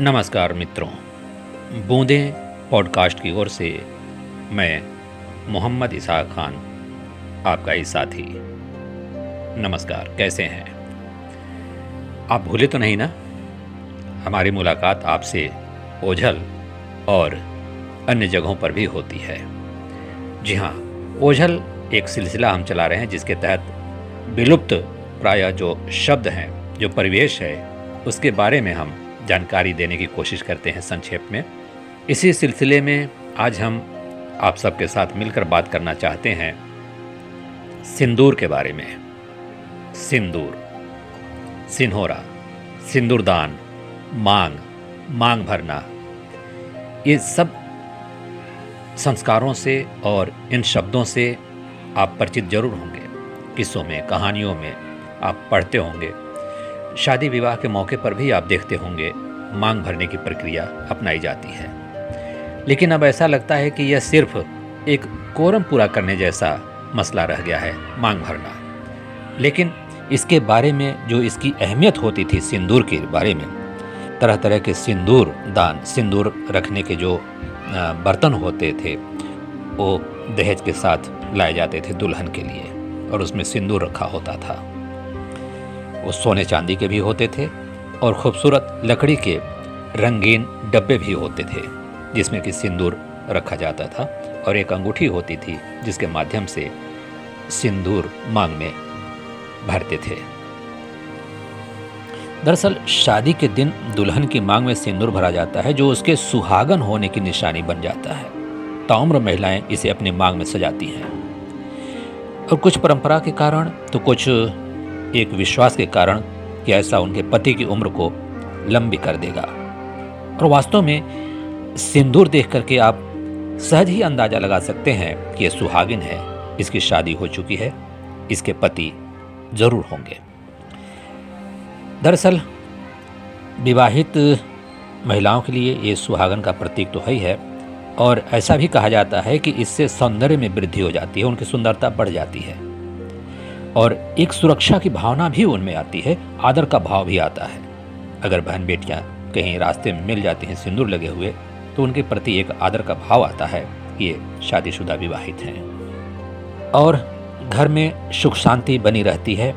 नमस्कार मित्रों। बूंदे पॉडकास्ट की ओर से मैं, मोहम्मद इसाक खान, आपका ही साथी। नमस्कार, कैसे हैं? आप भूले तो नहीं ना? हमारी मुलाकात आपसे ओझल और अन्य जगहों पर भी होती है। जी हाँ ओझल एक सिलसिला हम चला रहे हैं जिसके तहत विलुप्त प्राय जो शब्द हैं, जो परिवेश है, उसके बारे में हम जानकारी देने की कोशिश करते हैं संक्षेप में। इसी सिलसिले में आज हम आप सबके साथ मिलकर बात करना चाहते हैं सिंदूर के बारे में। सिंदूर, सिन्होरा, सिंदूरदान, मांग मांग भरना, ये सब संस्कारों से और इन शब्दों से आप परिचित ज़रूर होंगे। किस्सों में, कहानियों में आप पढ़ते होंगे। शादी विवाह के मौके पर भी आप देखते होंगे, मांग भरने की प्रक्रिया अपनाई जाती है। लेकिन अब ऐसा लगता है कि यह सिर्फ़ एक कोरम पूरा करने जैसा मसला रह गया है, मांग भरना। लेकिन इसके बारे में जो इसकी अहमियत होती थी सिंदूर के बारे में तरह तरह के सिंदूर दान, सिंदूर रखने के जो बर्तन होते थे, वो दहेज के साथ लाए जाते थे दुल्हन के लिए, और उसमें सिंदूर रखा होता था। वो सोने चांदी के भी होते थे और खूबसूरत लकड़ी के रंगीन डब्बे भी होते थे, जिसमें कि सिंदूर रखा जाता था और एक अंगूठी होती थी, जिसके माध्यम से सिंदूर मांग में भरते थे। दरअसल, शादी के दिन दुल्हन की मांग में सिंदूर भरा जाता है, जो उसके सुहागन होने की निशानी बन जाता है। ताम्र महिलाएँ इसे अपनी मांग में सजाती हैं। और कुछ परंपरा के कारण तो कुछ एक विश्वास के कारण कि ऐसा उनके पति की उम्र को लंबी कर देगा। और वास्तव में सिंदूर देख करके आप सहज ही अंदाज़ा लगा सकते हैं कि यह सुहागिन है। इसकी शादी हो चुकी है, इसके पति ज़रूर होंगे। दरअसल, विवाहित महिलाओं के लिए ये सुहागन का प्रतीक तो है ही है, और ऐसा भी कहा जाता है कि इससे सौंदर्य में वृद्धि हो जाती है, उनकी सुंदरता बढ़ जाती है। और एक सुरक्षा की भावना भी उनमें आती है, आदर का भाव भी आता है। अगर बहन बेटियाँ कहीं रास्ते में मिल जाती हैं, सिंदूर लगे हुए तो उनके प्रति एक आदर का भाव आता है कि ये शादीशुदा विवाहित हैं। और घर में सुख शांति बनी रहती है।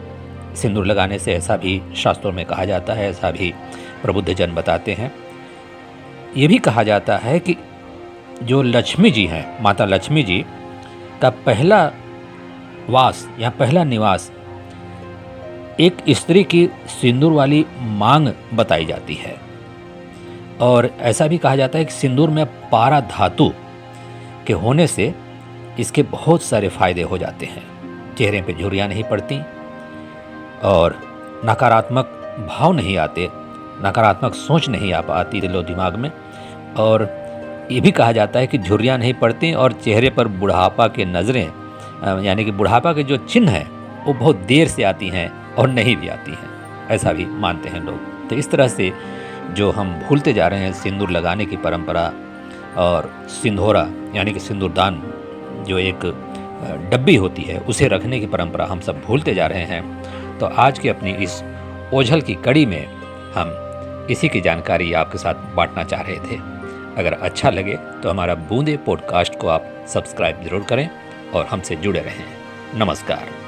सिंदूर लगाने से ऐसा भी शास्त्रों में कहा जाता है, ऐसा भी प्रबुद्ध जन बताते हैं। ये भी कहा जाता है कि जो लक्ष्मी जी हैं, माता लक्ष्मी जी, का पहला वास या पहला निवास, एक स्त्री की सिंदूर वाली मांग बताई जाती है। और ऐसा भी कहा जाता है कि सिंदूर में पारा धातु के होने से इसके बहुत सारे फ़ायदे हो जाते हैं। चेहरे पे झुरियाँ नहीं पड़ती और नकारात्मक भाव नहीं आते, नकारात्मक सोच नहीं आ पाती दिलो दिमाग में। और ये भी कहा जाता है कि झुर्रियाँ नहीं पड़ती और चेहरे पर बुढ़ापा के नज़रें यानी कि बुढ़ापा के जो चिन्ह हैं, वो बहुत देर से आती हैं और नहीं भी आती हैं। ऐसा भी मानते हैं लोग। तो इस तरह से जो हम भूलते जा रहे हैं सिंदूर लगाने की परंपरा और सिंधोरा यानी कि सिंदूरदान जो एक डब्बी होती है, उसे रखने की परंपरा हम सब भूलते जा रहे हैं। तो आज की अपनी इस ओझल की कड़ी में हम इसी की जानकारी आपके साथ बांटना चाह रहे थे। अगर अच्छा लगे तो हमारा बूंदे पॉडकास्ट को आप सब्सक्राइब ज़रूर करें। और हमसे जुड़े रहें। नमस्कार।